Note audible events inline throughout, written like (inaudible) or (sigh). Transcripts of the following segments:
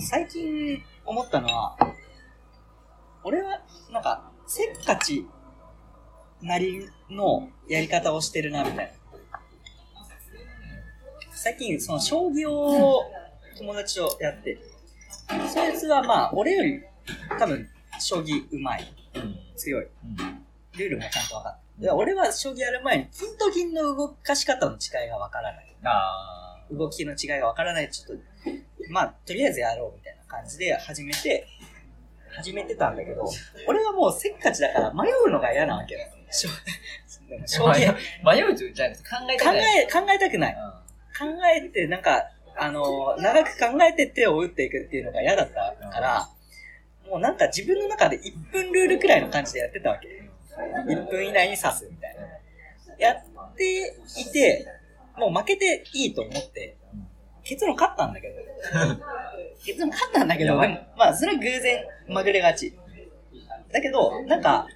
最近思ったのは、俺は、なんか、せっかちなりのやり方をしてるな、みたいな。最近、その、将棋を友達とやって、そいつはまあ、俺より多分、将棋うまい、強い、ルールもちゃんと分かって。で俺は将棋やる前に、金と銀の動かし方の違いが分からない。あ動きの違いが分からない。ちょっと、まあ、とりあえずやろうみたいな感じで始めて、始めてたんだけど、俺はもうせっかちだから迷うのが嫌なわけよ。将将棋、迷うじゃなくて考え考たくない。え、考えたくない。考えて、なんか、あの、長く考えて手を打っていくっていうのが嫌だったから、もうなんか自分の中で1分ルールくらいの感じでやってたわけ。1分以内に指すみたいな。やっていて、もう負けていいと思って、(laughs) 結論勝ったんだけど、結論勝ったんだけど、まあそれは偶然まぐれ勝ち。だけど、なんか、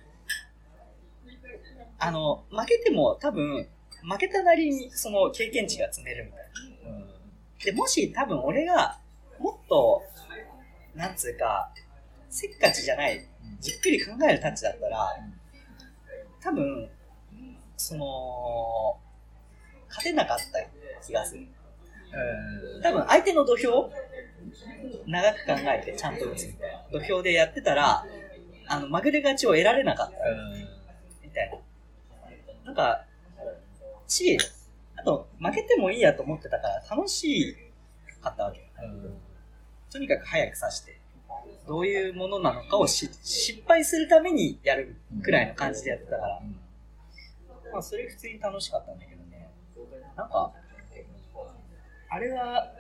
あの、負けても多分、負けたなりにその経験値が積めるみたいな。で、もし多分俺がもっと、なんつうか、せっかちじゃない、じっくり考えるタッチだったら、多分、その、勝てなかった気がする。多分相手の土俵、長く考えてちゃんと打つみたいな。土俵でやってたら、あの、まぐれ勝ちを得られなかった。みたいな。なんか、し、あと、負けてもいいやと思ってたから楽しかったわけ。とにかく早く指して、どういうものなのかをし失敗するためにやるくらいの感じでやってたから、まあそれ普通に楽しかったんだけどね。なんか、あれは、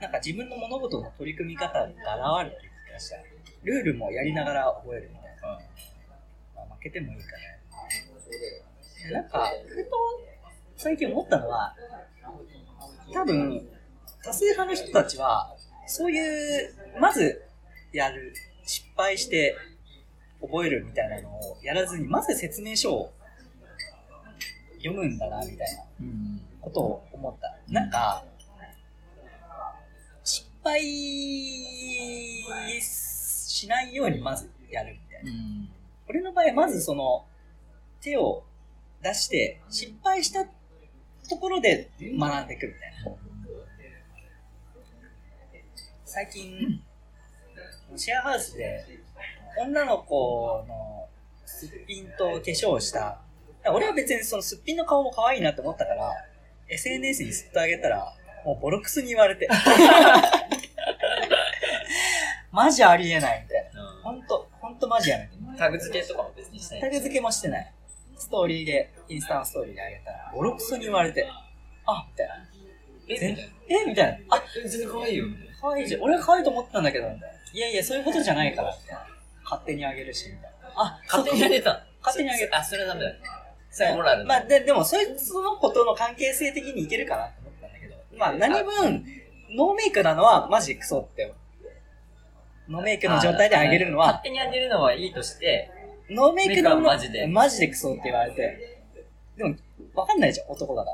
なんか自分の物事の取り組み方が現れてる気がした。ルールもやりながら覚えるみたいな。まあ、負けてもいいから。でなんか、ふと最近思ったのは、多分、多数派の人たちは、そういう、まずやる、失敗して覚えるみたいなのをやらずに、まず説明書を読むんだな、みたいなことを思った。なんか、失敗しないようにまずやるみたいな。俺の場合、まずその、手を出して、失敗したところで学んでいくみたいな。最近、シェアハウスで、女の子のすっぴんと化粧をした、俺は別にそのすっぴんの顔も可愛いなと思ったから、SNS にすっとあげたら、もうボロクスに言われて。(laughs) マジありえないみたいな。ほんと、ほんとマジやめて。タグ付けとかも別にしない。タグ付けもしてない。ストーリーで、インスタのストーリーであげたら、ボロクソに言われて、あ、みたいな。え全えみたいな。あ、全然可愛いよ。可愛いじゃん。俺は可愛いと思ったんだけど、みたいな。いやいや、そういうことじゃないから、みたいな。勝手にあげるし、みたいな。あ、勝手にあげた。勝手にあげた。あ、それはダメだ。そうモラルまあ、で、でも、そいつのことの関係性的にいけるかなと思ったんだけど、まあ、何分、ノーメイクなのはマジでクソって思う。ノーメイクの状態であげるのは勝手にあげるのはいいとして、ノーメイクのマジでマジでクソって言われて。でも、わかんないじゃん、男だか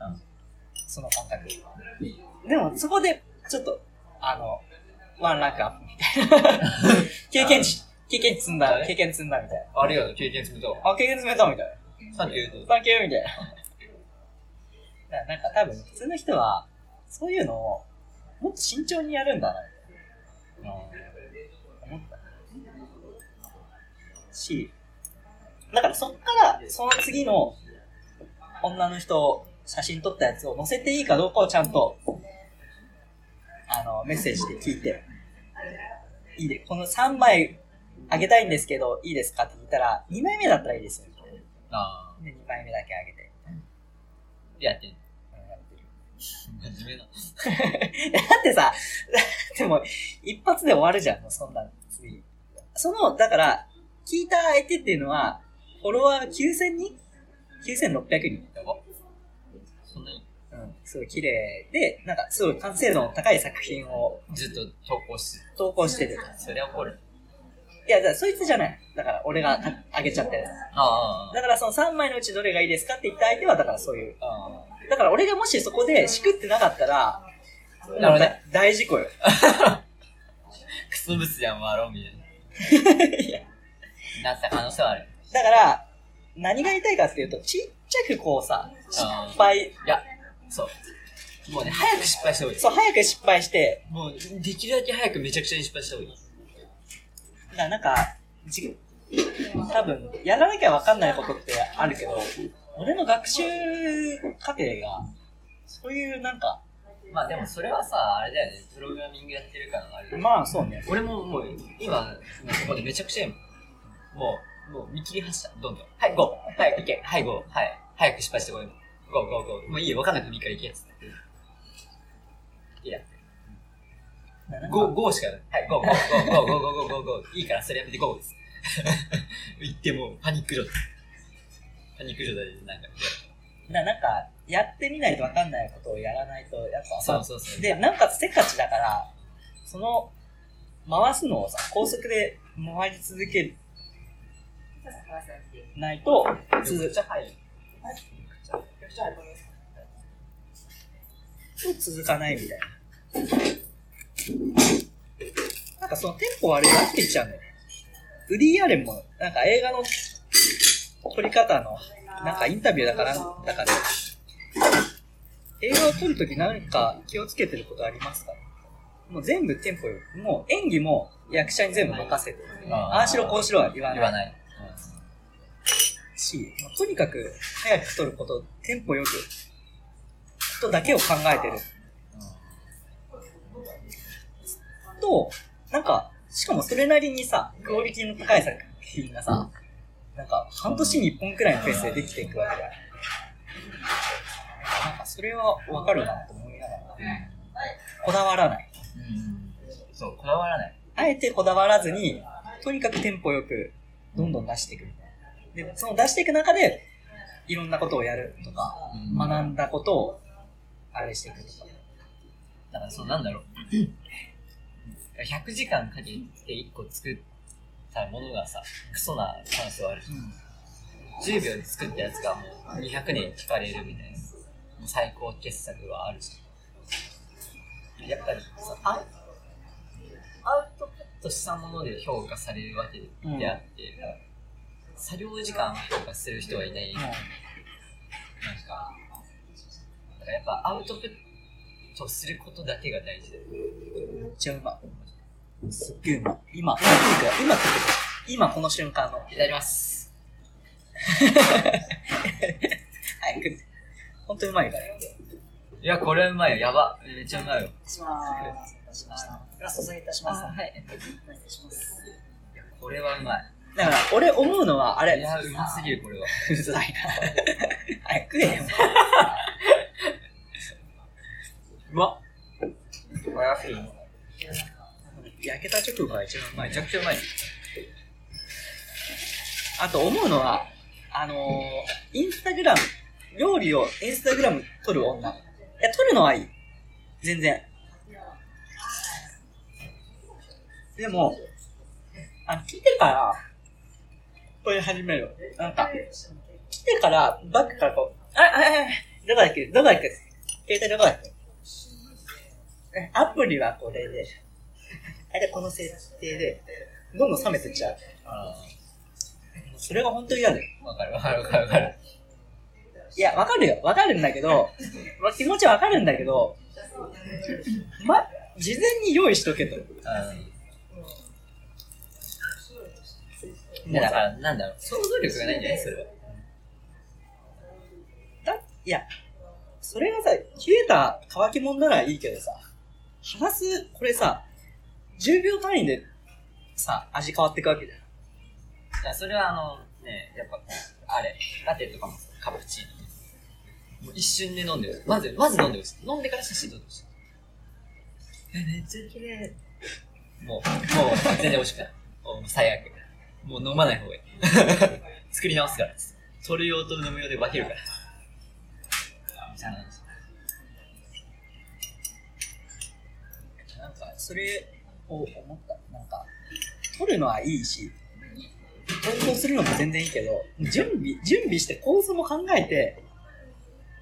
ら。うんその感覚。でも、そこで、ちょっと、あの、ワンランクアップみたいな。(laughs) 経験値、経験値積んだ、経験積んだみたいありがとう、経験積むと。な。あ、経験積めたみたいな。サンキューと。サンキューみたいな。なんか多分、普通の人は、そういうのを、もっと慎重にやるんだな、みたいな。思った。し、だからそっから、その次の女の人、写真撮ったやつを載せていいかどうかをちゃんと、あの、メッセージで聞いて、いいで、この3枚あげたいんですけど、いいですかって聞いたら、2枚目だったらいいですよ。あで、2枚目だけあげて。ーやってんの。うんやってる真面目な。(laughs) だってさ、だってもう、一発で終わるじゃん、もうそんなの次。その、だから、聞いた相手っていうのは、フォロワー9000人 ?9600 人。そんなに？うん、すごい綺麗で、なんかすごい完成度の高い作品をずっと投稿し、投稿してる。そりゃ怒る。いや、だからそいつじゃない。だから俺があげちゃったやつ。あだからその3枚のうちどれがいいですかって言った相手は、だからそういう。あ。あだから俺がもしそこでしくってなかったら、なる。大事故よ。(laughs) クソブスやん、ワロンみたいな。(laughs) なった可能性はある。だから、何が言いたいかっていうと、ちっちゃくこうさ、失敗、いや、そう。もうね、早く失敗した方がいい。そう、早く失敗して、もう、できるだけ早くめちゃくちゃに失敗した方がいい。だからなんか、じ多分、やらなきゃわかんないことってあるけど、俺の学習過程が、そういうなんか、まあでもそれはさ、あれだよね、プログラミングやってるからのあれまあそうね。俺ももう、今、ここでめちゃくちゃやもんもう、もう見切り発車、どんどん。はい、ゴー。はい、行け。はい、ゴー。はい。早く失敗してこい。ゴー、ゴー、ゴー。もういいよ、わかんなくてもいいから行けやつって。いや、ゴー、ゴーしかない。はい、ゴー、ゴー、ゴー、ゴー、ゴー、ゴー、ゴー。いいから、それやめてゴーです。(laughs) 言ってもうパニック状態。パニック状態で、なんか、ななんか、やってみないとわかんないことをやらないと、やっぱそうそうそう。で、なおかつせっかちだから、その、回すのをさ、高速で回り続けないと、めっちゃ早い。続かないみたいな。なんかそのテンポ悪いなって言っちゃうんだよね。ウディ・アレンも、なんか映画の撮り方の、なんかインタビューだから、だから、映画を撮るときなんか気をつけてることありますかもう全部テンポよ。もう演技も役者に全部任せて。ああしろこうしろは言わない。言わない。し、まあとにかく早く撮ること、テンポよく、ことだけを考えてる。と、なんか、しかもそれなりにさ、クオリティの高い作品がさ、なんか、半年に一本くらいのペースでできていくわけだよ。なんか、それはわかるなと思いながら、こだわらない。うん。そう、こだわらない。あえてこだわらずに、とにかくテンポよく、どんどん出していく。で、その出していく中で、いろんなことをやるとか、学んだことを、あれしていくとか。だからそうなんだろう。(clears throat) 100時間かけて1個作ったものがさ、クソな可能性はあるじゃん。10秒で作ったやつがもう200年聞かれるみたいな、もう最高傑作はあるじゃん。やっぱりさ、アウアウトプットしたもので評価されるわけであって、作業時間評価する人はいない。なんか、だからやっぱアウトプットすることだけが大事だよ。めっちゃうまい。すっげえうまい。今、今。今。今この瞬間の。いただきます。(laughs) はい。ほんとうまいから。いや、これうまいよ。やば。めっちゃうまいよ。します。しました。グラス注ぎいたします。あはい。お願いします。これはうまい。だから、俺思うのは、あれ、いや、うますぎる、これは。うざいな。はい、食えよ。うまっ。こ。焼けた直後が一番うまいめち。ゃくちゃうまい。あと思うのは、あのー、インスタグラム、料理をインスタグラム撮る女。いや、撮るのはいい。全然。でも、あの、聞いてから、これ始める。なんか、来てから、バックからこう、あ、あ、あ、どこだっけ？どこだっけ？携帯どこだっけ？えアプリはこれで、あれこの設定で、どんどん冷めてっちゃう。あそれが本当に嫌で。あ。わかるわかるわかるわかる。いや、わかるよ。わかるんだけど、(laughs) ま気持ちはわかるんだけど、ま、事前に用意しとけと。うん。だから、なんだろう。想像力がないんじゃない？それは。だいや、それがさ、切れた乾き物ならいいけどさ、話す、これさ、10秒単位でさ、味変わっていくわけじゃん。いや、それはあの、ね、やっぱ、あれ、ラテとかもカプチーノ。もう一瞬で飲んでる。まず、まず飲んでほしい。飲んでから写真撮ってほしい。え、めっちゃ綺麗。もう、もう、全然美味しくない。もう最悪。もう飲まない方がいい。(laughs) 作り直すから。撮る用と飲む用で分けるから。なんか、それを思った。なんか、撮るのはいいし、投稿するのも全然いいけど、準備、準備して構図も考えて、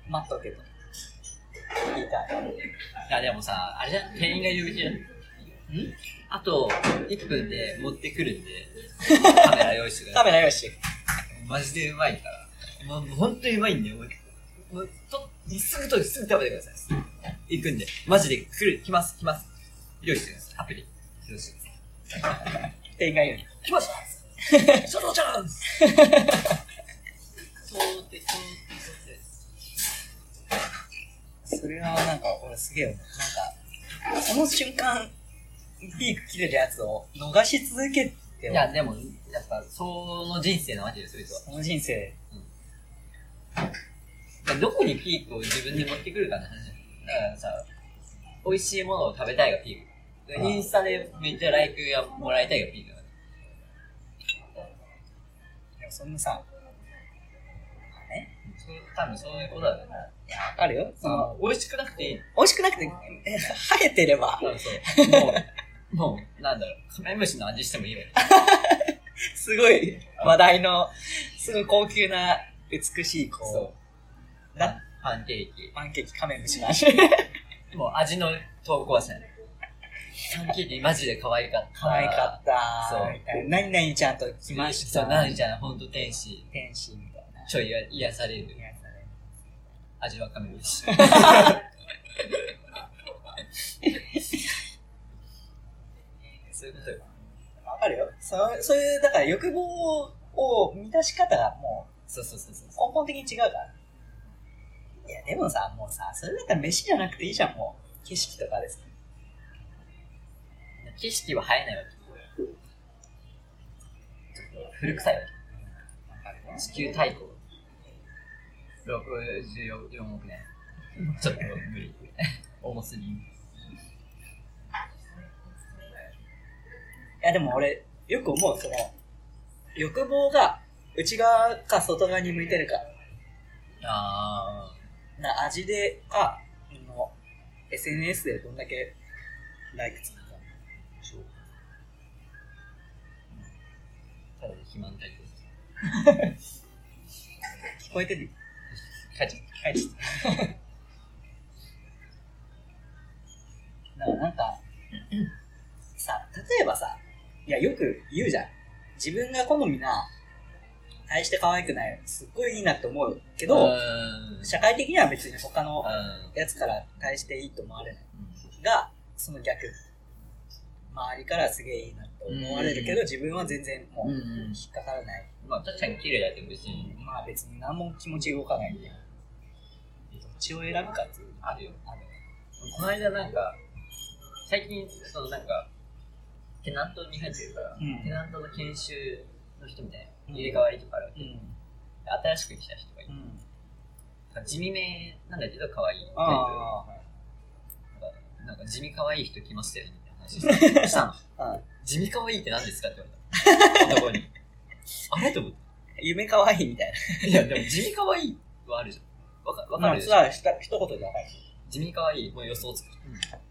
待っとけと。言いたい。いや、でもさ、あれじゃん、店員が言うじゃん。ん？あと、1分で持ってくるんで、カメラ用意してくだカさい。メラ用意して。マジでうまいから。もう、本当にうまいんで、もう、もうと、すぐとすぐ食べてください。行くんで。マジで来る、来ます、来ます。用意してください。アプリ。用意してください。店員が言うに。来ましたチャンスそうで、そうで、それはなんか、俺すげえよ。なんか、その瞬間、ピーク切れるやつを逃し続けていや、でも、やっぱ、その人生なわけですよ、それとは。その人生、どこにピークを自分で持ってくるかの話だからさ、美味しいものを食べたいがピーク。インスタでめっちゃライクがもらいたいがピークだかでもそんなさ、多分そういうことだよね。いや、わかるよ。その、美味しくなくていい。美味しくなくて、え生えてれば、そうそう。(laughs) もう、もう、なんだろう、カメムシの味してもいいわよ。(laughs) すごい話題の、すごい高級な、美しい、そこう。う、なパンケーキ。パンケーキカメムシの味。(laughs) もう味の投稿はしない。パンケーキマジで可愛かった。可愛かったそう。何々ちゃんと来ました。そう、なにちゃん、ほんと天使。天使みたいな。ちょい癒される。いやそれ味わかめです。(laughs) かるよ。そうそういう、だから欲望を満たし方がもそうそうそうそう。う根本的に違うから。いや、でもさ、もうさ、それだったら飯じゃなくていいじゃん、もう。景色とかです。景色は映えないわけ。古臭いわわかるよけ。地球太鼓。64億年。(laughs) ちょっと無理。重すぎや、でも俺、よく思う、その、欲望が内側か外側に向いてるか。あな味でか、の SNS でどんだけライクつくか。ー。そう。ただで肥満体です。聞こえてる？帰っちゃっはい、ちょっと。だからなんか、さ、例えばさ、いや、よく言うじゃん。自分が好みな、大して可愛くない、すっごいいいなって思うけた。ど、うん。社会的には別に他のうん。やつから大していいと思われない。が、その逆。周りからすげえいいなって思われるけど、うん自分は全然もう引っかからない。まあ確かに綺麗だけど別にまあ別に何も気持ち動かないんで。どっちを選ぶかっていう。あるよ。あるこの間なんか、最近、そのなんか、テナントに入ってるから、うんテナントの研修の人みたいな、入れ替わりとかあるわけ、うん。新しく来た人がいて、うん。地味めなんだけど可愛いタイプ。あなんかなんか地味可愛い人来ましたよねみたいな話 (laughs) したの。地味可愛いって何ですかって言われた。(laughs) 男に？あれと思って。夢可愛いみたいいや、でも地味可愛いはあるじゃん。わか。かるでしょ、まあ、ひと一言でわかる。地味可愛い、もう予想つく。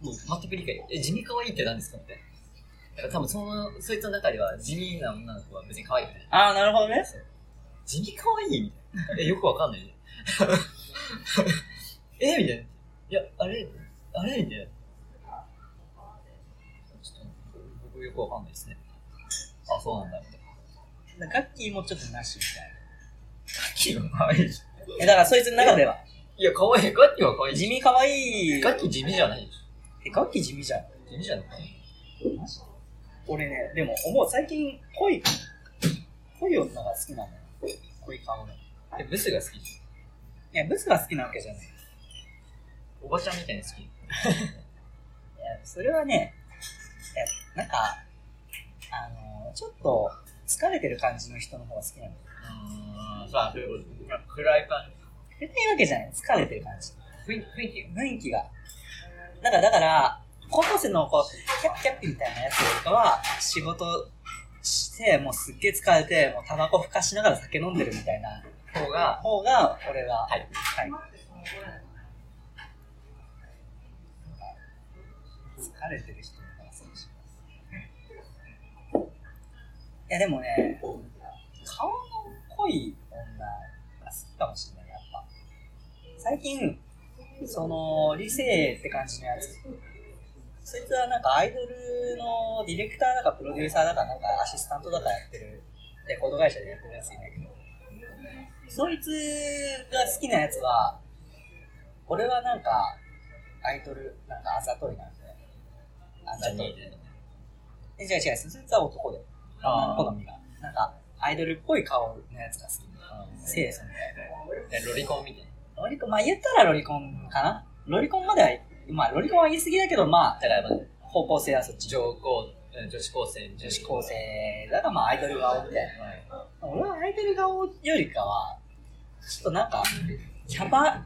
もう全く理解。え、地味可愛いって何ですかみたいな。多分その、そいつの中では地味な女の子は別に可愛いよね。ああ、なるほどね。地味可愛いみたいな。え、よくわかんないね。(laughs) えみたいな。いや、あれあれみたいな。ちょっと、僕よくわかんないですね。あ、そうなんだ、みたいな。ガッキーもちょっとなしみたいガッキーは可愛いじゃん。な。え、だからそいつの中では、いや、可愛い。ガッキーは可愛い地味可愛い。ガッキー地味じゃないでしえ、ガッキー地味じゃん。ょ。地味じゃない俺ね、でも思う、最近、濃い、濃い女が好きなのよ。濃い顔の。いえ、ブスが好き？じや、ブスが好きなわけじゃない。おばちゃんみたいに好き？(laughs) や、それはね、いや、なんか、あの、ちょっと、疲れてる感じの人の方が好きなの。うーん、さあ、そういうこと。暗い感別にいいわけじゃない。疲れてる感じ。じ。雰囲気、雰囲気。雰囲気が。だから、だから、高校生のこう、キャッピキャッピみたいなやつよりかは、仕事して、もうすっげえ疲れて、もうタバコふかしながら酒飲んでるみたいな方が、方が、俺は、はい。はい。疲れてる人の方がそうします。いや、でもね、顔の濃い女が好きかもしれない、やっぱ。最近、その、理性って感じのやつ。そいつはなんかアイドルのディレクターだかプロデューサーだかなんかアシスタントだかやってる、レコード会社でやってるやついんだけど、そいつが好きなやつは、俺はなんか、アイドル、なんかあざといなんで、あざとい。え、違う違う、そいつは男で、好みが。なんか、アイドルっぽい顔のやつが好き。清楚みたいな。ロリコンみたいな。ロリコン、まあ言ったらロリコンかなロリコンまでは、まあロリコンは言い過ぎだけど、まあ、だからまあ、方向性はそっち。上高、うん女子高生、女子高生だからまあアイドル顔みたいな。俺はアイドル顔よりかは、ちょっとなんか、キャバ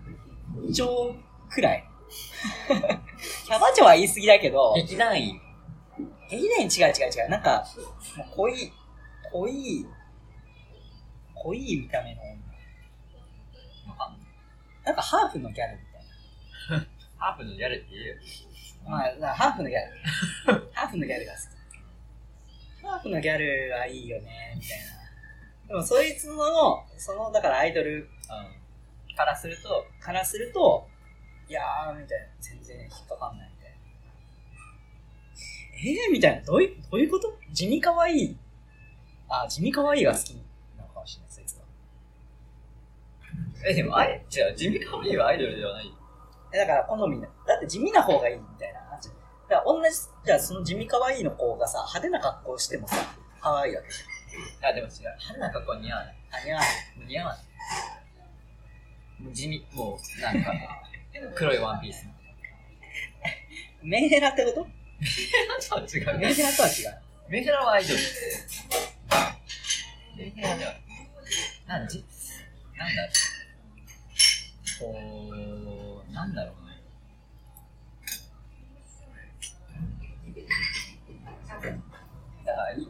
嬢くらい。(laughs) キャバ嬢は言い過ぎだけど、劇団員。劇団員違う違う違う。なんか、もう濃い、濃い、濃い見た目の女。なんかハーフのギャル。ハーフのギャルって言うよ。まあ、ハーフのギャル。(laughs) ハーフのギャルが好き。ハーフのギャルはいいよね、みたいな。でも、そいつの、その、だからアイドルうん。からすると、からすると、いやー、みたいな。全然引っかかんないみたいな。えー、みたいな。どういう、どういうこと？地味可愛い。あ、地味可愛いが好きなのかもしれない、そいつは。え、でも、あれ、違う、地味可愛いはアイドルではない。えだから好みな。だって地味な方がいいみたいな話。だから同じ、じゃあその地味可愛いの子がさ、派手な格好してもさ、可愛いわけじあ、でも違う。派手な格好は似合わない。似合わない。似合わない。もう地味、もう、なんか、(laughs) 黒いワンピース。メンヘラってこと？ちょっと違う。メンヘラとは違う。メンヘラはアイドル。メンヘラでは、なんじ、なんだ。こう、なんだろうね。だから、い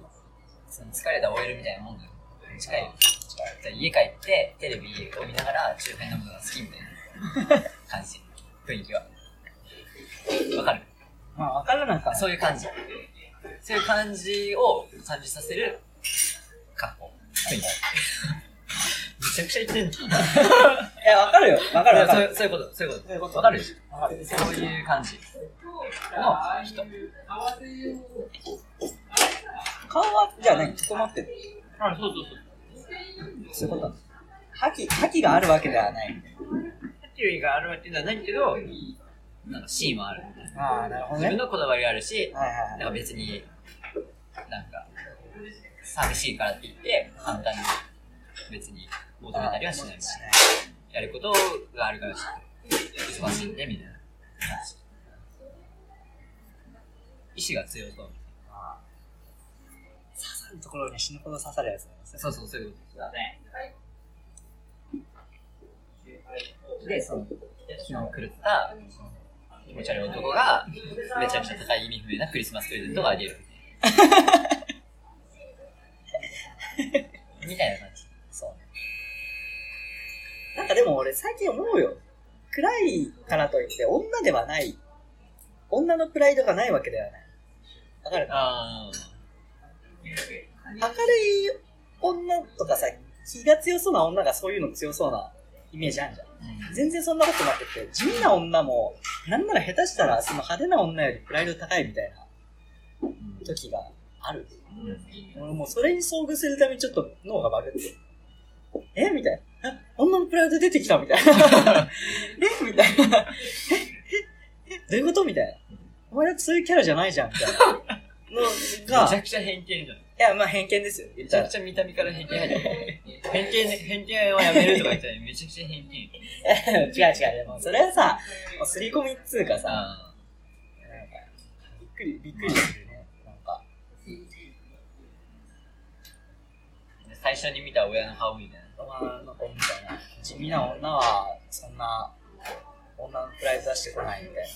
その疲れた OL みたいなもんだよ。近いよ。じゃあ家帰って、テレビを見ながら中編のものが好きみたいな感じ。雰囲気は。わかる？まあ、わからなか。そういう感じ。そういう感じを感じさせる格好。雰囲気。めちゃくちゃ言ってんじゃん。い (laughs) や、わかるよ。わかるわかる。そういうそういうこと、そういうこと。そういうことわかるでしわかるょそういう感じの人。顔は、じゃあ何？整ってるあ、そうそうそう。そういうこと覇気、覇気があるわけではない。テレビがあるわけではないけど、なんかシーンもある。ああ、なるほどね。自分のこだわりがあるし、はいはいはい。なんか別に、なんか、寂しいからって言って、簡単に別に求めたりはしないみたいな。やることがあるから忙しいんで、みたいな。意志が強そう。刺さるところに死ぬほど刺さるやつなんですね。そうそう、そういうことだね。で、その、昨日狂った気持ち悪い男が、めちゃくちゃ高い意味不明なクリスマスプレゼントがあげる。(laughs) みたいな感じ。なんかでも俺最近思うよ。暗いからといって女ではない。女のプライドがないわけではない。わかる？かあ明るい女とかさ、気が強そうな女がそういうの強そうなイメージあるじゃん。ー。全然そんなことなくて、地味な女も、なんなら下手したらその派手な女よりプライド高いみたいな時がある。俺もうそれに遭遇するためにちょっと脳がバグって。え？みたいな。あ女のプライド出てきたみたいな。(laughs) え？みたいな。(laughs) え？え？え？どういうこと？みたいな。お前だってそういうキャラじゃないじゃんみたいな。のめちゃくちゃ偏見じゃん。や、まあ偏見ですよ。めちゃく。ちゃ見た目から偏見入る。偏見ね、偏見はやめるとか言ったらめちゃくちゃ偏見。(laughs) 違う違う。でもそれはさ、もう刷り込みっつうかさ、なんかあびっくり、びっくりする最初に見た親の顔みたいな。女の子みたいな。地味な女は、そんな、女のプライド出してこないみたい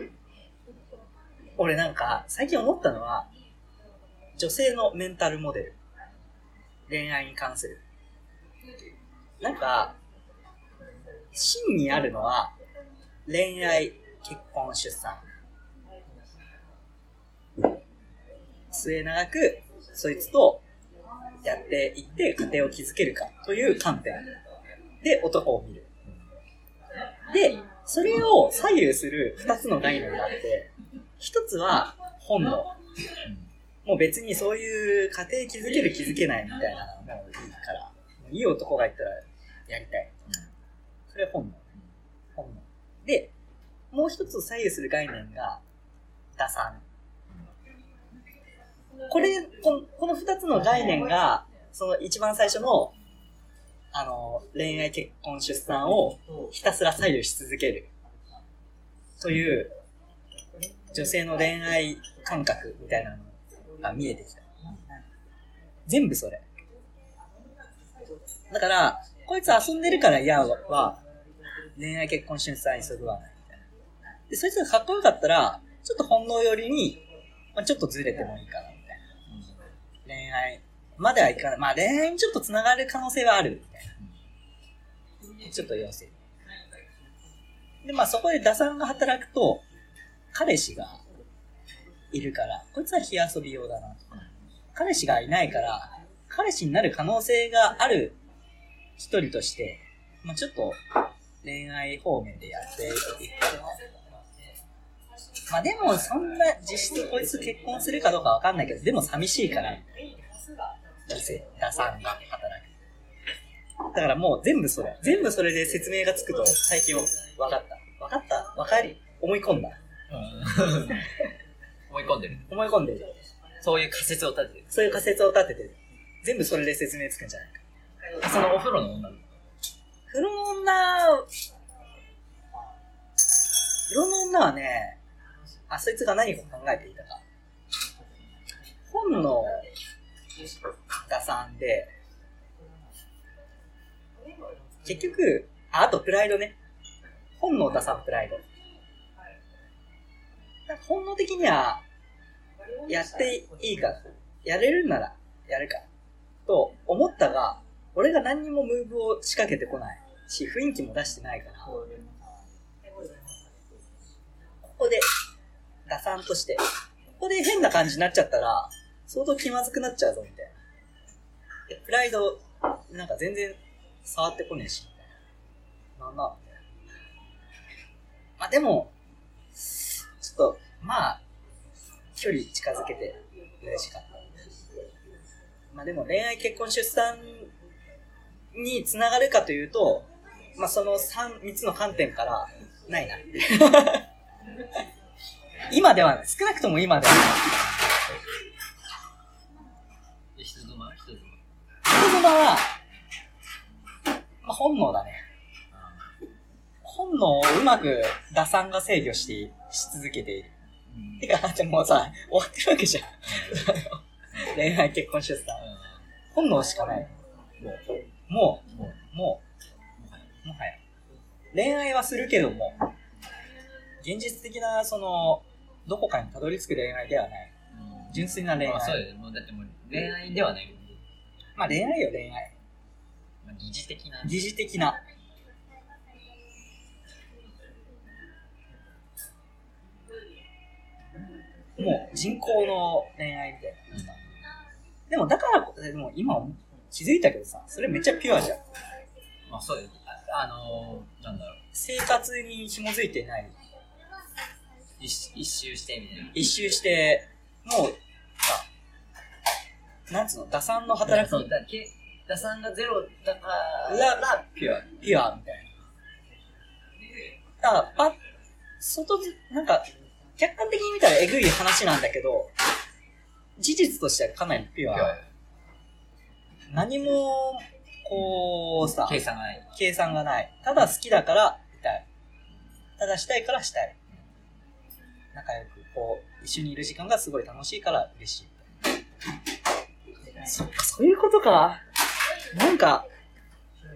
な。俺なんか、最近思ったのは、女性のメンタルモデル。恋愛に関する。なんか、真にあるのは、恋愛、結婚、出産。末永く、そいつとやっていって家庭を築けるかという観点で、男を見る。で、それを左右する二つの概念があって、一つは本能。もう別にそういう家庭築ける築けないみたいなのもいいから、いい男がいたらやりたい。それは本能。本能。で、もう一つ左右する概念が、打算。これ、このこの二つの概念が、その一番最初の、あの、恋愛、結婚、出産をひたすら左右し続ける。という、女性の恋愛感覚みたいなのが見えてきた。全部それ。だから、こいつ遊んでるから嫌は、恋愛結婚出産にそぐわないみたいな。で、そいつがかっこよかったら、ちょっと本能寄りに、まあ、ちょっとずれてもいいかな。恋愛まではいかない。まあ恋愛にちょっと繋がる可能性はある、みたいな。ちょっと要請。で、まあそこで打算が働くと、彼氏がいるから、こいつは火遊び用だなとか。彼氏がいないから、彼氏になる可能性がある一人として、まあちょっと恋愛方面でやっていくまあでも、そんな、実質こいつ結婚するかどうかわかんないけど、でも寂しいから、女性、打算が働く。だからもう全部それ。全部それで説明がつくと、最近分かった。分かった分かり、思い込んだ。(laughs) 思い込んでる。思い込んでる。そういう仮説を立ててる。そういう仮説を立ててる。全部それで説明つくんじゃないか。そのお風呂の女。風呂の女、風呂の女はね、あ、そいつが何を考えていたか。本の打算で、結局、あ、あとプライドね。本能打算プライド。なんか本能的には、やっていいか、やれるならやるか、と思ったが、俺が何にもムーブを仕掛けてこないし、雰囲気も出してないから、ここで、打算として、ここで変な感じになっちゃったら、相当気まずくなっちゃうぞ、みたいな。でプライド、なんか全然触ってこねえし、みたいな。なんだみたいな。まあでも、ちょっと、まあ、距離近づけて嬉しかった。まあでも恋愛結婚出産につながるかというと、まあその3、三つの観点から、ないな。今では。少なくとも今では人妻人妻。人妻は、まあ本能だね。本能をうまく打算が制御して、し続けている。うんてか、だってもうさ、終わってるわけじゃん。恋愛結婚出産。本能しかない。もう、もう、もう、もはや。恋愛はするけども、現実的な、その、どこかにたどり着く恋愛ではない。純粋な恋愛。まあ、そうだよね。もうだってもう恋愛ではない。まあ恋愛よ、恋愛。まあ、疑似的な。疑似的な。もう人工の恋愛みたいな。でもだからこ、でも今気づいたけどさ、それめっちゃピュアじゃん。まあ、そうだよ。ああのー、なんだろう。生活に紐づいてない。一一周してみたいな。一周して、もう、さ、なんつうの、打算の働きそう、だけ打算がゼロだから、らピュア。ピュアみたいな。だから、パ外ず、なんか、客観的に見たらえぐい話なんだけど、事実としてはかなりピュア。何も、こう、さ、計算がない。計算がない。ただ好きだから、いたい。ただしたいからしたい。仲良く、こう、一緒にいる時間がすごい楽しいから嬉しい。そっか、そういうことか。なんか、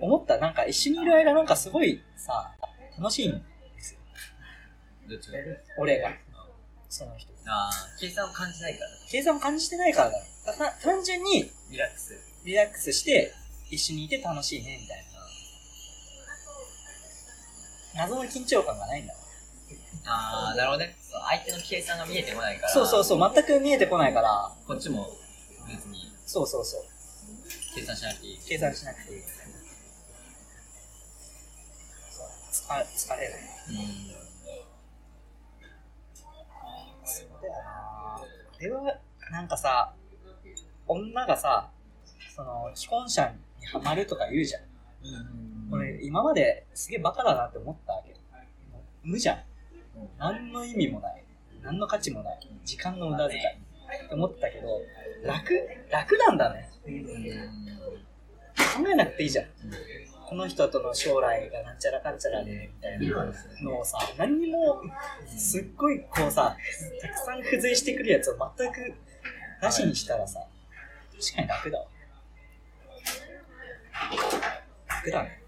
思った。なんか一緒にいる間なんかすごいさ、楽しいんですよ。どっち俺が。その人。ああ、計算を感じないから。計算を感じてないからだろ。たた単純にリラックス。リラックスして、一緒にいて楽しいね、みたいな。謎の緊張感がないんだ。ああ、なるほどね。そう相手の計算が見えてこないから。そうそうそう、全く見えてこないから、こっちも別にそうそうそう。計算しなくていい。計算しなくていい。疲れ疲れない。うん。そうだよなあれは、なんかさ、女がさ、その、既婚者にハマるとか言うじゃん。うん。俺、今まですげえバカだなって思ったわけ。無じゃん。何の意味もない。何の価値もない。時間の無駄遣い。って思ったけど、楽、楽なんだね。考えなくていいじゃん。この人との将来がなんちゃらかんちゃらで、みたいなのをさ、何にも、すっごいこうさ、たくさん付随してくるやつを全くなしにしたらさ、確かに楽だわ。楽だね。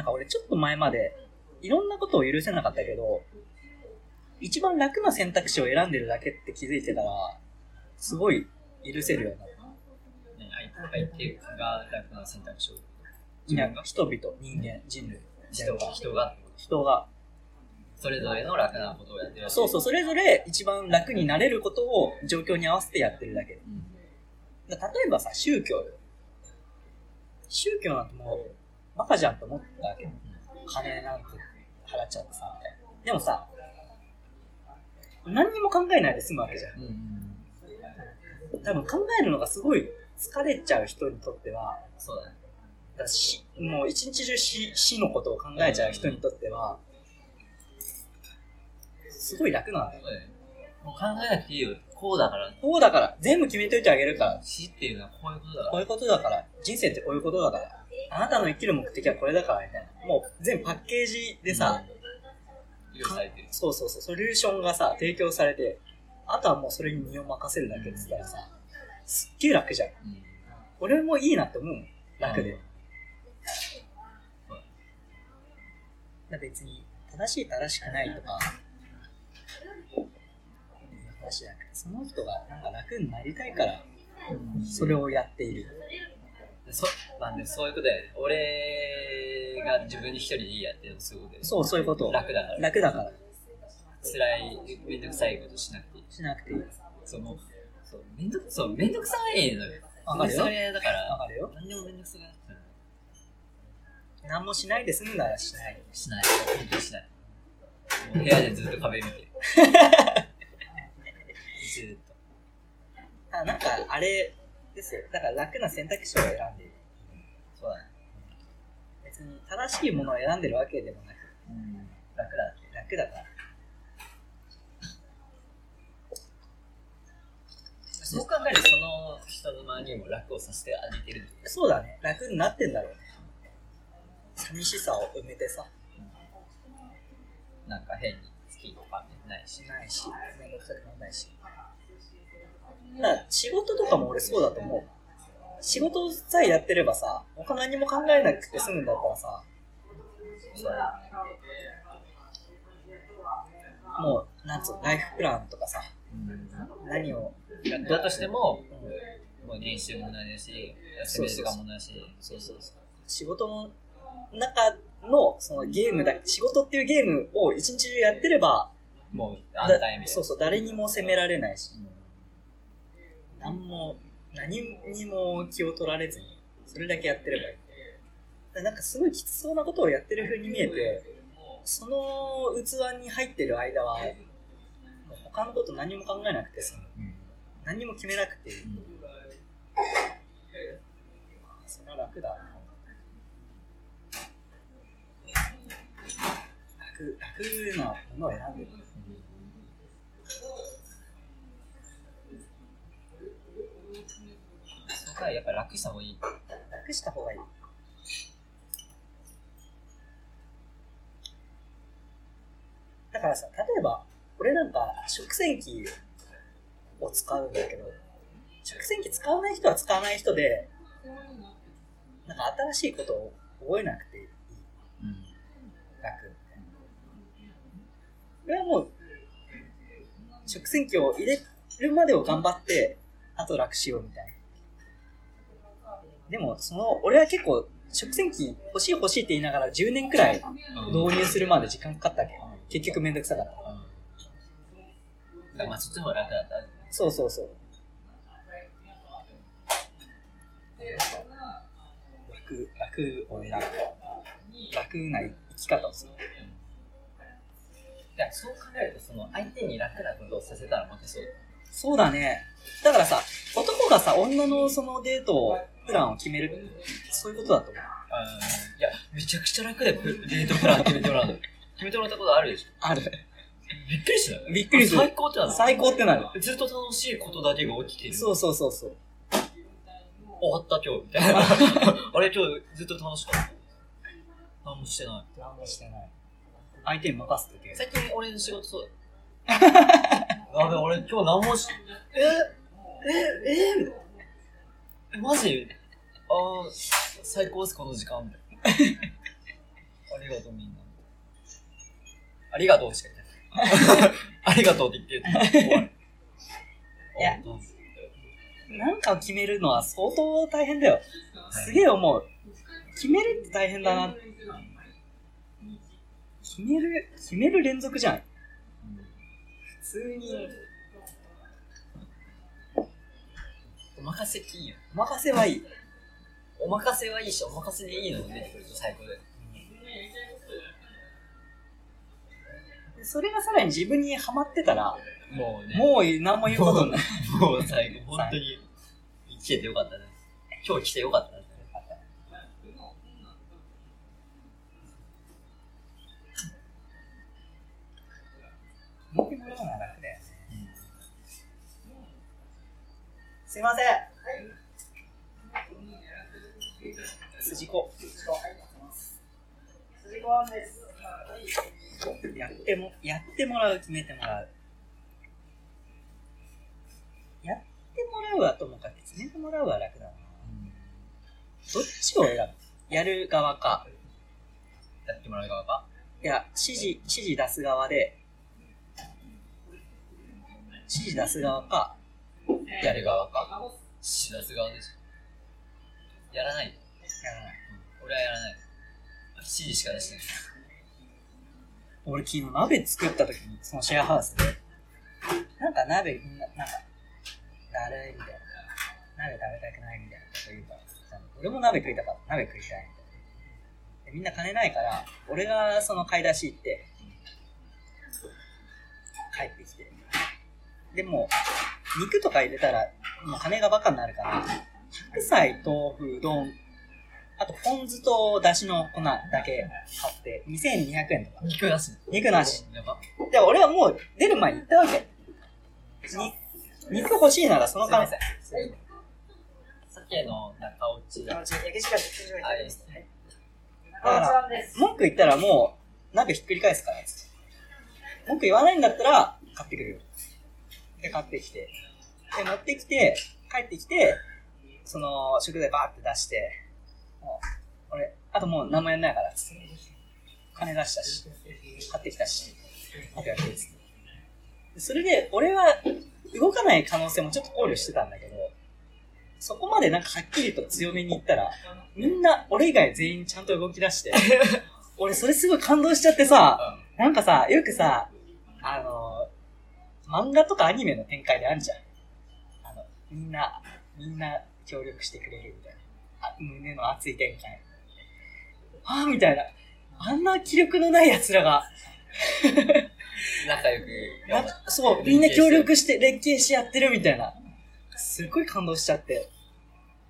なんか俺ちょっと前まで、いろんなことを許せなかったけど、一番楽な選択肢を選んでるだけって気づいてたら、すごい許せるようになった。ね相相手が楽な選択肢を。人々、人間、人類。人が、人が、人が。それぞれの楽なことをやってる。そうそう、それぞれ一番楽になれることを状況に合わせてやってるだけ。うん。だ例えばさ、宗教よ。宗教なんてもう、バカじゃんと思ったわけ。金なんて払っちゃってさ、みたいな。でもさ、何にも考えないで済むわけじゃん。うん。多分考えるのがすごい疲れちゃう人にとっては、そうだね。だしもう一日中死死のことを考えちゃう人にとっては、すごい楽なんだよ。もう考えなくていいよ。こうだから。こうだから、全部決めといてあげるから。死っていうのはこういうことだから。こういうことだから。人生ってこういうことだから。あなたの生きる目的はこれだから、みたいな。もう全部パッケージでさ、許されてる。そうそうそう、ソリューションがさ、提供されて、あとはもうそれに身を任せるだけって言ったらさ、すっげえ楽じゃん。うん。俺もいいなって思う。楽で。うん別に、正しい正しくないとか、話じゃなくて、その人がなんか楽になりたいから、それをやっている。そまあでもそういうことだよね。俺が自分に一人でいいやっていうのもそういうことだよね。そう、そういうこと。楽だから。楽だから。辛い、めんどくさいことしなくていい。しなくていい。そう、もう、そう、めんどく、そう、めんどくさいのよ。わかるよめんどくさいだから、わかるよ。何でもめんどくさがって何もしないで済むならしない。しない。本当にしない。もう部屋でずっと壁見てる。(laughs) ずーっと。あなんか、あれですよ。だから楽な選択肢を選んでいる。そうだね。別に正しいものを選んでるわけでもなく、うん。楽だ。楽だから。そう考えると、その人の周りにも楽をさせてあげてる。そうだね。楽になってんだろうね。寂しさを埋めてさ。なんか変に好きとかないし。ないし、めんどくさくもないし。だから仕事とかも俺そうだと思う。仕事さえやってればさ、他何も考えなくて済むんだったらさ、もう、なんつうの、ライフプランとかさ、何を、やったとしても、うんもう練習もないし、休める時間もないし、そうそうそう。仕事の中のそのゲームだ、仕事っていうゲームを一日中やってれば、もう安だ泰みたいな。そうそう、誰にも責められないし、うん何も、何にも気を取られずに、それだけやってればいい。だからなんかすごいきつそうなことをやってる風に見えて、その器に入ってる間は、他のこと何も考えなくてさ、うん何にも決めなくてそれは楽だな。楽、楽なものを選んでる。やっぱ楽した方がいい。楽した方がいい。だからさ、例えば、俺なんか食洗機を使うんだけど、食洗機使わない人は使わない人で、なんか新しいことを覚えなくていい。うん。楽。これはもう、食洗機を入れるまでを頑張って、あと楽しようみたいな。でも、その、俺は結構、食洗機欲しい欲しいって言いながら10年くらい導入するまで時間かかったわけ。結局めんどくさかった。まあそっちの方が楽だった。そうそうそう。楽、楽を選ぶ。楽な生き方をする。そう考えると、その相手に楽なことをさせたらモテそう。そうだね。だからさ、男がさ、女のそのデートプランを決める、そういうことだと思う。いや、めちゃくちゃ楽でデートプラン決めてもらうの。決めてもらったことあるでしょ？ある。びっくりしないびっくりする最高ってなの？最高ってなる。ずっと楽しいことだけが起きてる。そうそうそうそう。終わった今日、みたいな。(laughs) あれ今日ずっと楽しかった？何もしてない。何もしてない。相手に任せてて。最近俺の仕事そうだよ。(laughs) やべ、俺今日何もし、え？え？え？えマジ？ああ、最高です、この時間。みたいなありがとう、みんな。ありがとうしか言ってない。(laughs) ありがとうって言って終わる。いやなんかを決めるのは相当大変だよ。すげえ思う。決めるって大変だな。決める、決める連続じゃん。普通に、お任せっていいよ。お任せはいい。お任せはいいし、お任せでいいのが出てくると最高で。それがさらに自分にはまってたら、もうね。もう何も言うことない。もう最後、本当に、生きててよかったね。今日来てよかったね。見てもらうのは楽だよね。すいません。筋子。筋子。やっても、やってもらう、決めてもらう。やってもらうはともかく決めてもらうは楽だな。どっちを選ぶ？やる側か。やってもらう側かいや、指示、指示出す側で、指示出す側か、やる側か。しらす側でしょ。やらない。やらない。俺はやらない。指示しか出してない。俺昨日鍋作った時に、そのシェアハウスで、なんか鍋みんな、なんか、だるいみたいな。鍋食べたくないみたいなこと言うから、俺も鍋食いたかった。鍋食いたいみたいな。でみんな金ないから、俺がその買い出し行って、帰ってきて。でも、肉とか入れたら、もう金がバカになるから、白菜、豆腐、うどん、あとポン酢とだしの粉だけ買って、2200円とか。肉なし。肉なし。やば。で、俺はもう出る前に言ったわけ。に肉欲しいならその可能性。鮭の中落ち。焼き時間あいいですだから、文句言ったらもう、鍋ひっくり返すから、つって。文句言わないんだったら、買ってくるよ。で、買ってきて。で、持ってきて、帰ってきて、その、食材バーって出して、もう、俺、あともう何もやんないから、つって。金出したし、買ってきたし、あとやって、つって。でそれで、俺は、動かない可能性もちょっと考慮してたんだけど、そこまでなんかはっきりと強めに言ったら、みんな、俺以外全員ちゃんと動き出して、(laughs) 俺それすごい感動しちゃってさ、なんかさ、よくさ、あの、漫画とかアニメの展開であるじゃん。あの、みんな、みんな協力してくれるみたいな。あ胸の熱い展開。ああ、みたいな。あんな気力のない奴らが、仲良く。(laughs) そう、みんな協力して連携してやってるみたいな。すっごい感動しちゃって。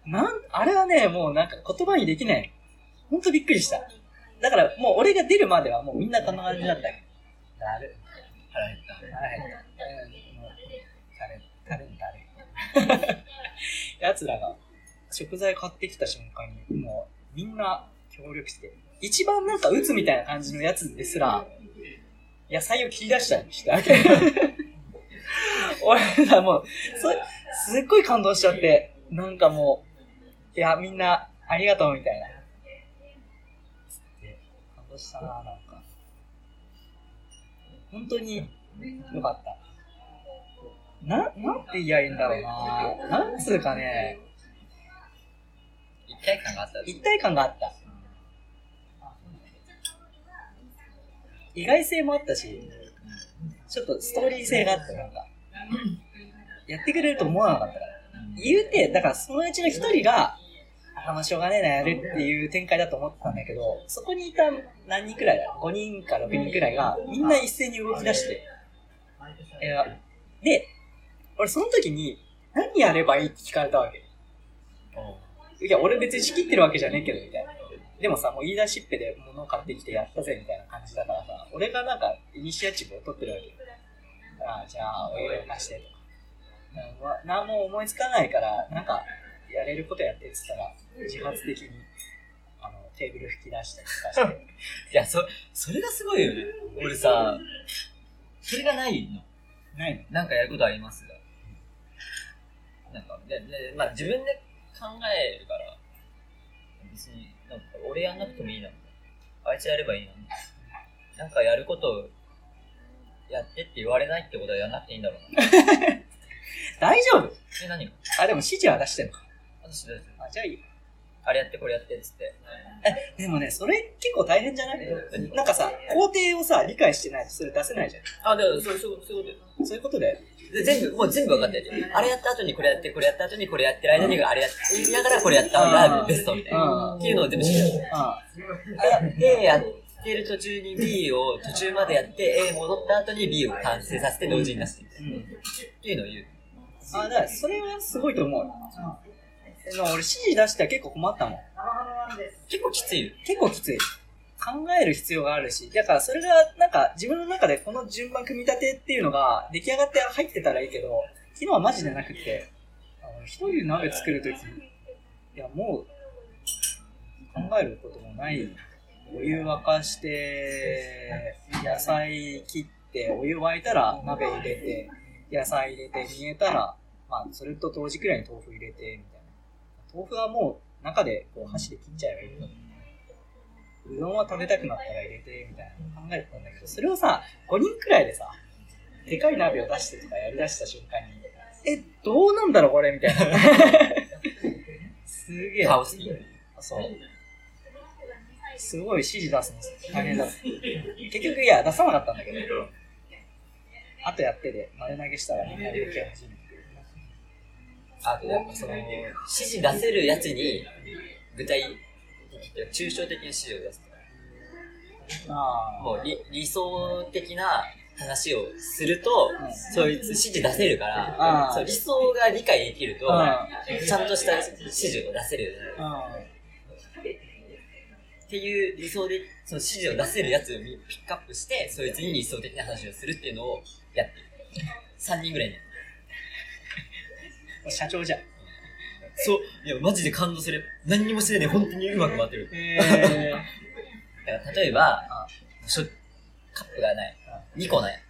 なん、あれはね、もうなんか言葉にできない。ほんとびっくりした。だからもう俺が出るまではもうみんなこんな感じだったけど。だる。腹減った。腹減った。うんもう、タレ、タレタレ。奴らが食材買ってきた瞬間に、もうみんな協力して、一番なんか打つみたいな感じのやつですら、野菜を切り出したりしてあげる。(laughs) 俺らもう、そすっごい感動しちゃって、なんかもう、いや、みんなありがとうみたいな。感動したな、なんか。本当によかった。な、なんて言いやいいんだろうな。なんつうかね、一体感があった。一体感があった。意外性もあったし、ちょっとストーリー性があった、なんか。やってくれると思わなかったから。言うて、だからそのうちの一人が、あ、もうしょうがねえな、やるっていう展開だと思ってたんだけど、そこにいた何人くらいだ ?5 人か6人くらいが、みんな一斉に動き出して、で、俺その時に、何やればいいって聞かれたわけ。いや、俺別に仕切ってるわけじゃねえけど、みたいな。でもさ、もう言い出しっぺで物を買ってきてやったぜ、みたいな感じだからさ、俺がなんか、イニシアチブを取ってるわけ。ああ、じゃあ、お湯を貸して、とか。な何も思いつかないから、なんか、やれることやってって言ったら、自発的に、あの、テーブル吹き出したりとかして。(laughs) いや、そ、それがすごいよね。俺さ、それがないの。ないの？なんかやることあります？が。なんか、で、で、まあ自分で考えるから、別に、なんか俺やんなくてもいいな。あいつやればいいな。なんかやることをやってって言われないってことはやんなくていいんだろうな。(laughs) 大丈夫え、何が？あ、でも指示は出してんのか。私だよあ、じゃあいいよ。あれやってこれやってっつって。でもね、それ結構大変じゃない？なんかさ、工程をさ、理解してないとそれ出せないじゃん。あ、でもそうそうそういうことよそういうことで。で全部、もう全部分かってる。あれやった後にこれやって、これやった後にこれやってる間にあれやって、言いながらこれやった方がベストみたいな。っていうのを全部知ってる。あ A やってる途中に B を途中までやって A 戻った後に B を完成させて同時に出すみたいな。うん。っていうのを言う。あ、だからそれはすごいと思うよ。でも俺指示出しては結構困ったもん。結構きついよ。結構きつい。考える必要があるし、だからそれがなんか自分の中でこの順番組み立てっていうのが出来上がって入ってたらいいけど、昨日はマジでなくて、あの一人で鍋作るとき、いやもう考えることもない。お湯沸かして、野菜切って、お湯沸いたら鍋入れて、野菜入れて煮えたら、まあそれと同時くらいに豆腐入れて。豆腐はもう中でこう箸で切っちゃえばいいのうどんは食べたくなったら入れて、みたいなの考えてたんだけど、それをさ、5人くらいでさ、でかい鍋を出してとかやり出した瞬間に、え、どうなんだろうこれみたいな。すげえ。カオスに。そう。すごい指示出すの大変だ。結局、いや、出さなかったんだけど、あとやってで、丸投げしたらみんなで受け始めて。あとやっぱその、指示出せるやつに、具体的って抽象的な指示を出す。ああ。もう理理想的な話をすると、うんそいつ指示出せるから、そう理想が理解できると、うちゃんとした指示を出せる。っていう理想で、その指示を出せるやつをピックアップして、そいつに理想的な話をするっていうのをやってる。3人ぐらいね。社長じゃん。そう、いや、マジで感動する。何にもしてないね、本当にうまく回ってる。え (laughs) だから例えば、しょカップがない。2個ない。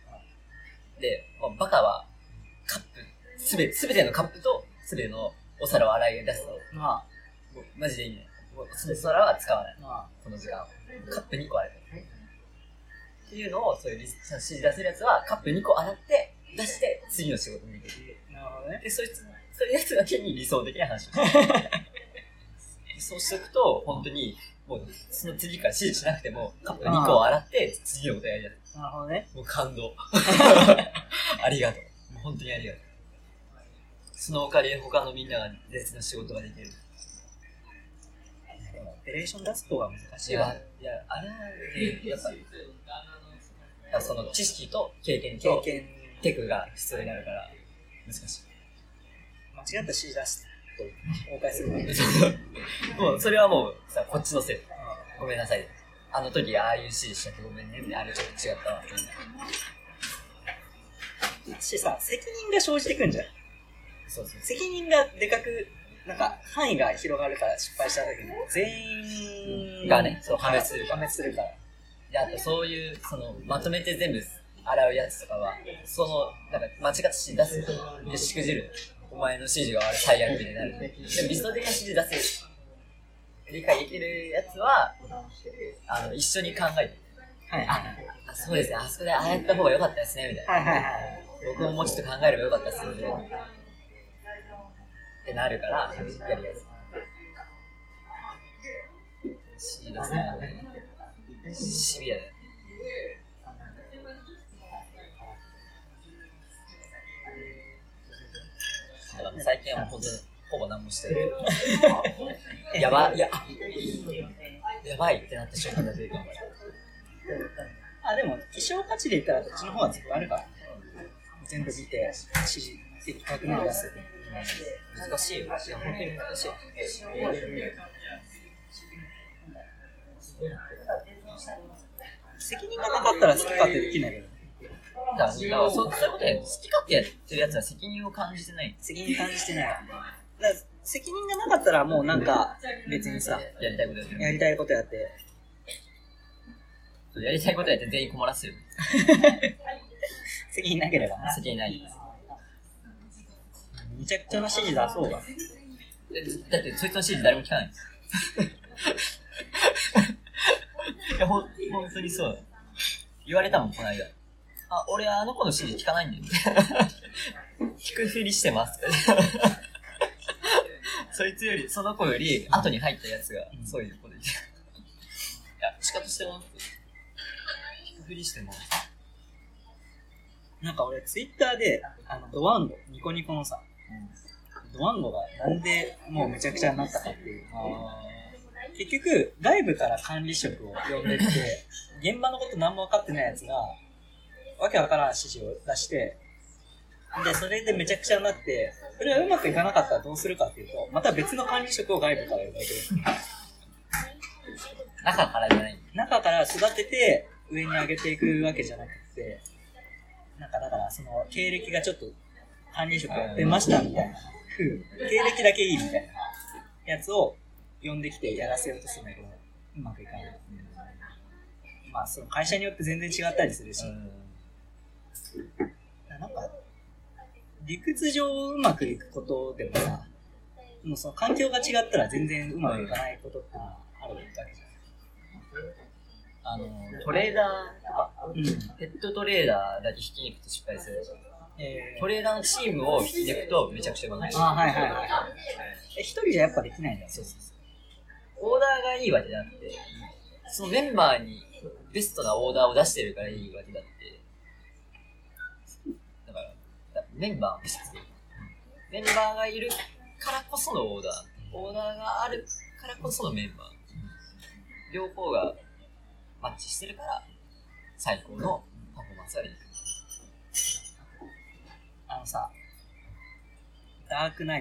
で、バカは、カップ、すべて、すべてのカップと、すべてのお皿を洗い出すと、ー、まもうマジでい。もうその皿は使わないあ、。まこの時間。カップ2個洗える。っていうのを、そういう指示出せるやつは、カップ2個洗って、出して、次の仕事に行く。あ、なるほどね。で、そいつ、そういうやつだけに理想的な話。そうしておくと、本当に、もう、その次から指示しなくても、カップ2個を洗って、次のことやりだす。なるほどね。もう感動。(laughs) ありがとう。もう本当にありがとう。そのおかげで他のみんなが別の仕事ができる。でも、オペレーション出す方が難しいわ。、いや、あれはね、やっぱ、やっぱその知識と経験と経験、テクが必要になるから、難しい。間違った指示出すと崩壊するわ。もう、それはもうさ、こっちのせい。ごめんなさい。あの時、ああいう指示しちゃってごめんね。あれちょっと違ったわ。しさ、責任が生じてくんじゃん。そうそう。責任がでかく、なんか、範囲が広がるから失敗した時に、全員がねそう破滅するから破滅するから。で、あとそういう、その、まとめて全部洗うやつとかは、その、なんか間違った指示出す。で、しくじる。お前の指示があれ最悪になる。でも理想的な指示出せる。理解できるやつは、あの、一緒に考えて。はいあ、あそうですね。あそこでああやった方が良かったですね。みたいな。はいはいはい。僕ももうちょっと考えればよかったっすよね。ってなるから、やりやすい。いいですね。シビアだよ。だから最近は本当にほぼ何もしてる。やばい、や、やばいってなった瞬間だけ頑張る。あ、でも、希少価値で言ったらこっちの方がずっとあるから。全部見て、指示的確に出す。難しいよ。いや、本当に難しい。責任がなかったら好き勝手できないけど。だから、だからそうそういうことや好き勝手やってるやつは責任を感じてない。責任感じてない。だ責任がなかったらもうなんか別にさ、やりたいことやってる。やりたいことやって、やりたいことやって全員困らせる。責任なければな。責任ない。めちゃくちゃな指示出そうが。でだって、そいつの指示誰も聞かない。(laughs) いや、ほん、本当にそうだ。言われたもん、この間。あ、俺あの子の指示聞かないんだよ。(laughs) 聞くふりしてます。(laughs) そいつより、その子より、後に入ったやつが、そういうこと言って。いや、仕方してます。聞くふりしてます。なんか俺ツイッターで、あの、ドワンゴ、ニコニコのさ、ドワンゴがなんでもうめちゃくちゃになったかっていう。あ結局、外部から管理職を呼んできて、現場のこと何も分かってないやつが、わけわからん指示を出して、で、それでめちゃくちゃになって、それがうまくいかなかったらどうするかっていうと、また別の管理職を外部から呼んでくる。中からじゃない。中から育てて上に上げていくわけじゃなくて、なんかだからその経歴がちょっと管理職やってましたみたいな、経歴だけいいみたいなやつを呼んできてやらせようとするんだけど、うまくいかない。まあその会社によって全然違ったりするし、なんか理屈上うまくいくことでもさ、もうその環境が違ったら全然うまくいかないことってのはあるわけじゃない。あの、トレーダーとか、うんペットトレーダーだけ引きに行くと失敗する。えートレーダーのチームを引きに行くとめちゃくちゃうまい。あはいはいはい。え一人じゃやっぱできないんだよ。そうそうそう。オーダーがいいわけじゃなくて、そのメンバーにベストなオーダーを出してるからいいわけだって。メンバーも必要。メンバーがいるからこそのオーダー。オーダーがあるからこそのメンバー。両方がマッチしてるから、最高のパフォーマンスができる。あのさ、ダークナイト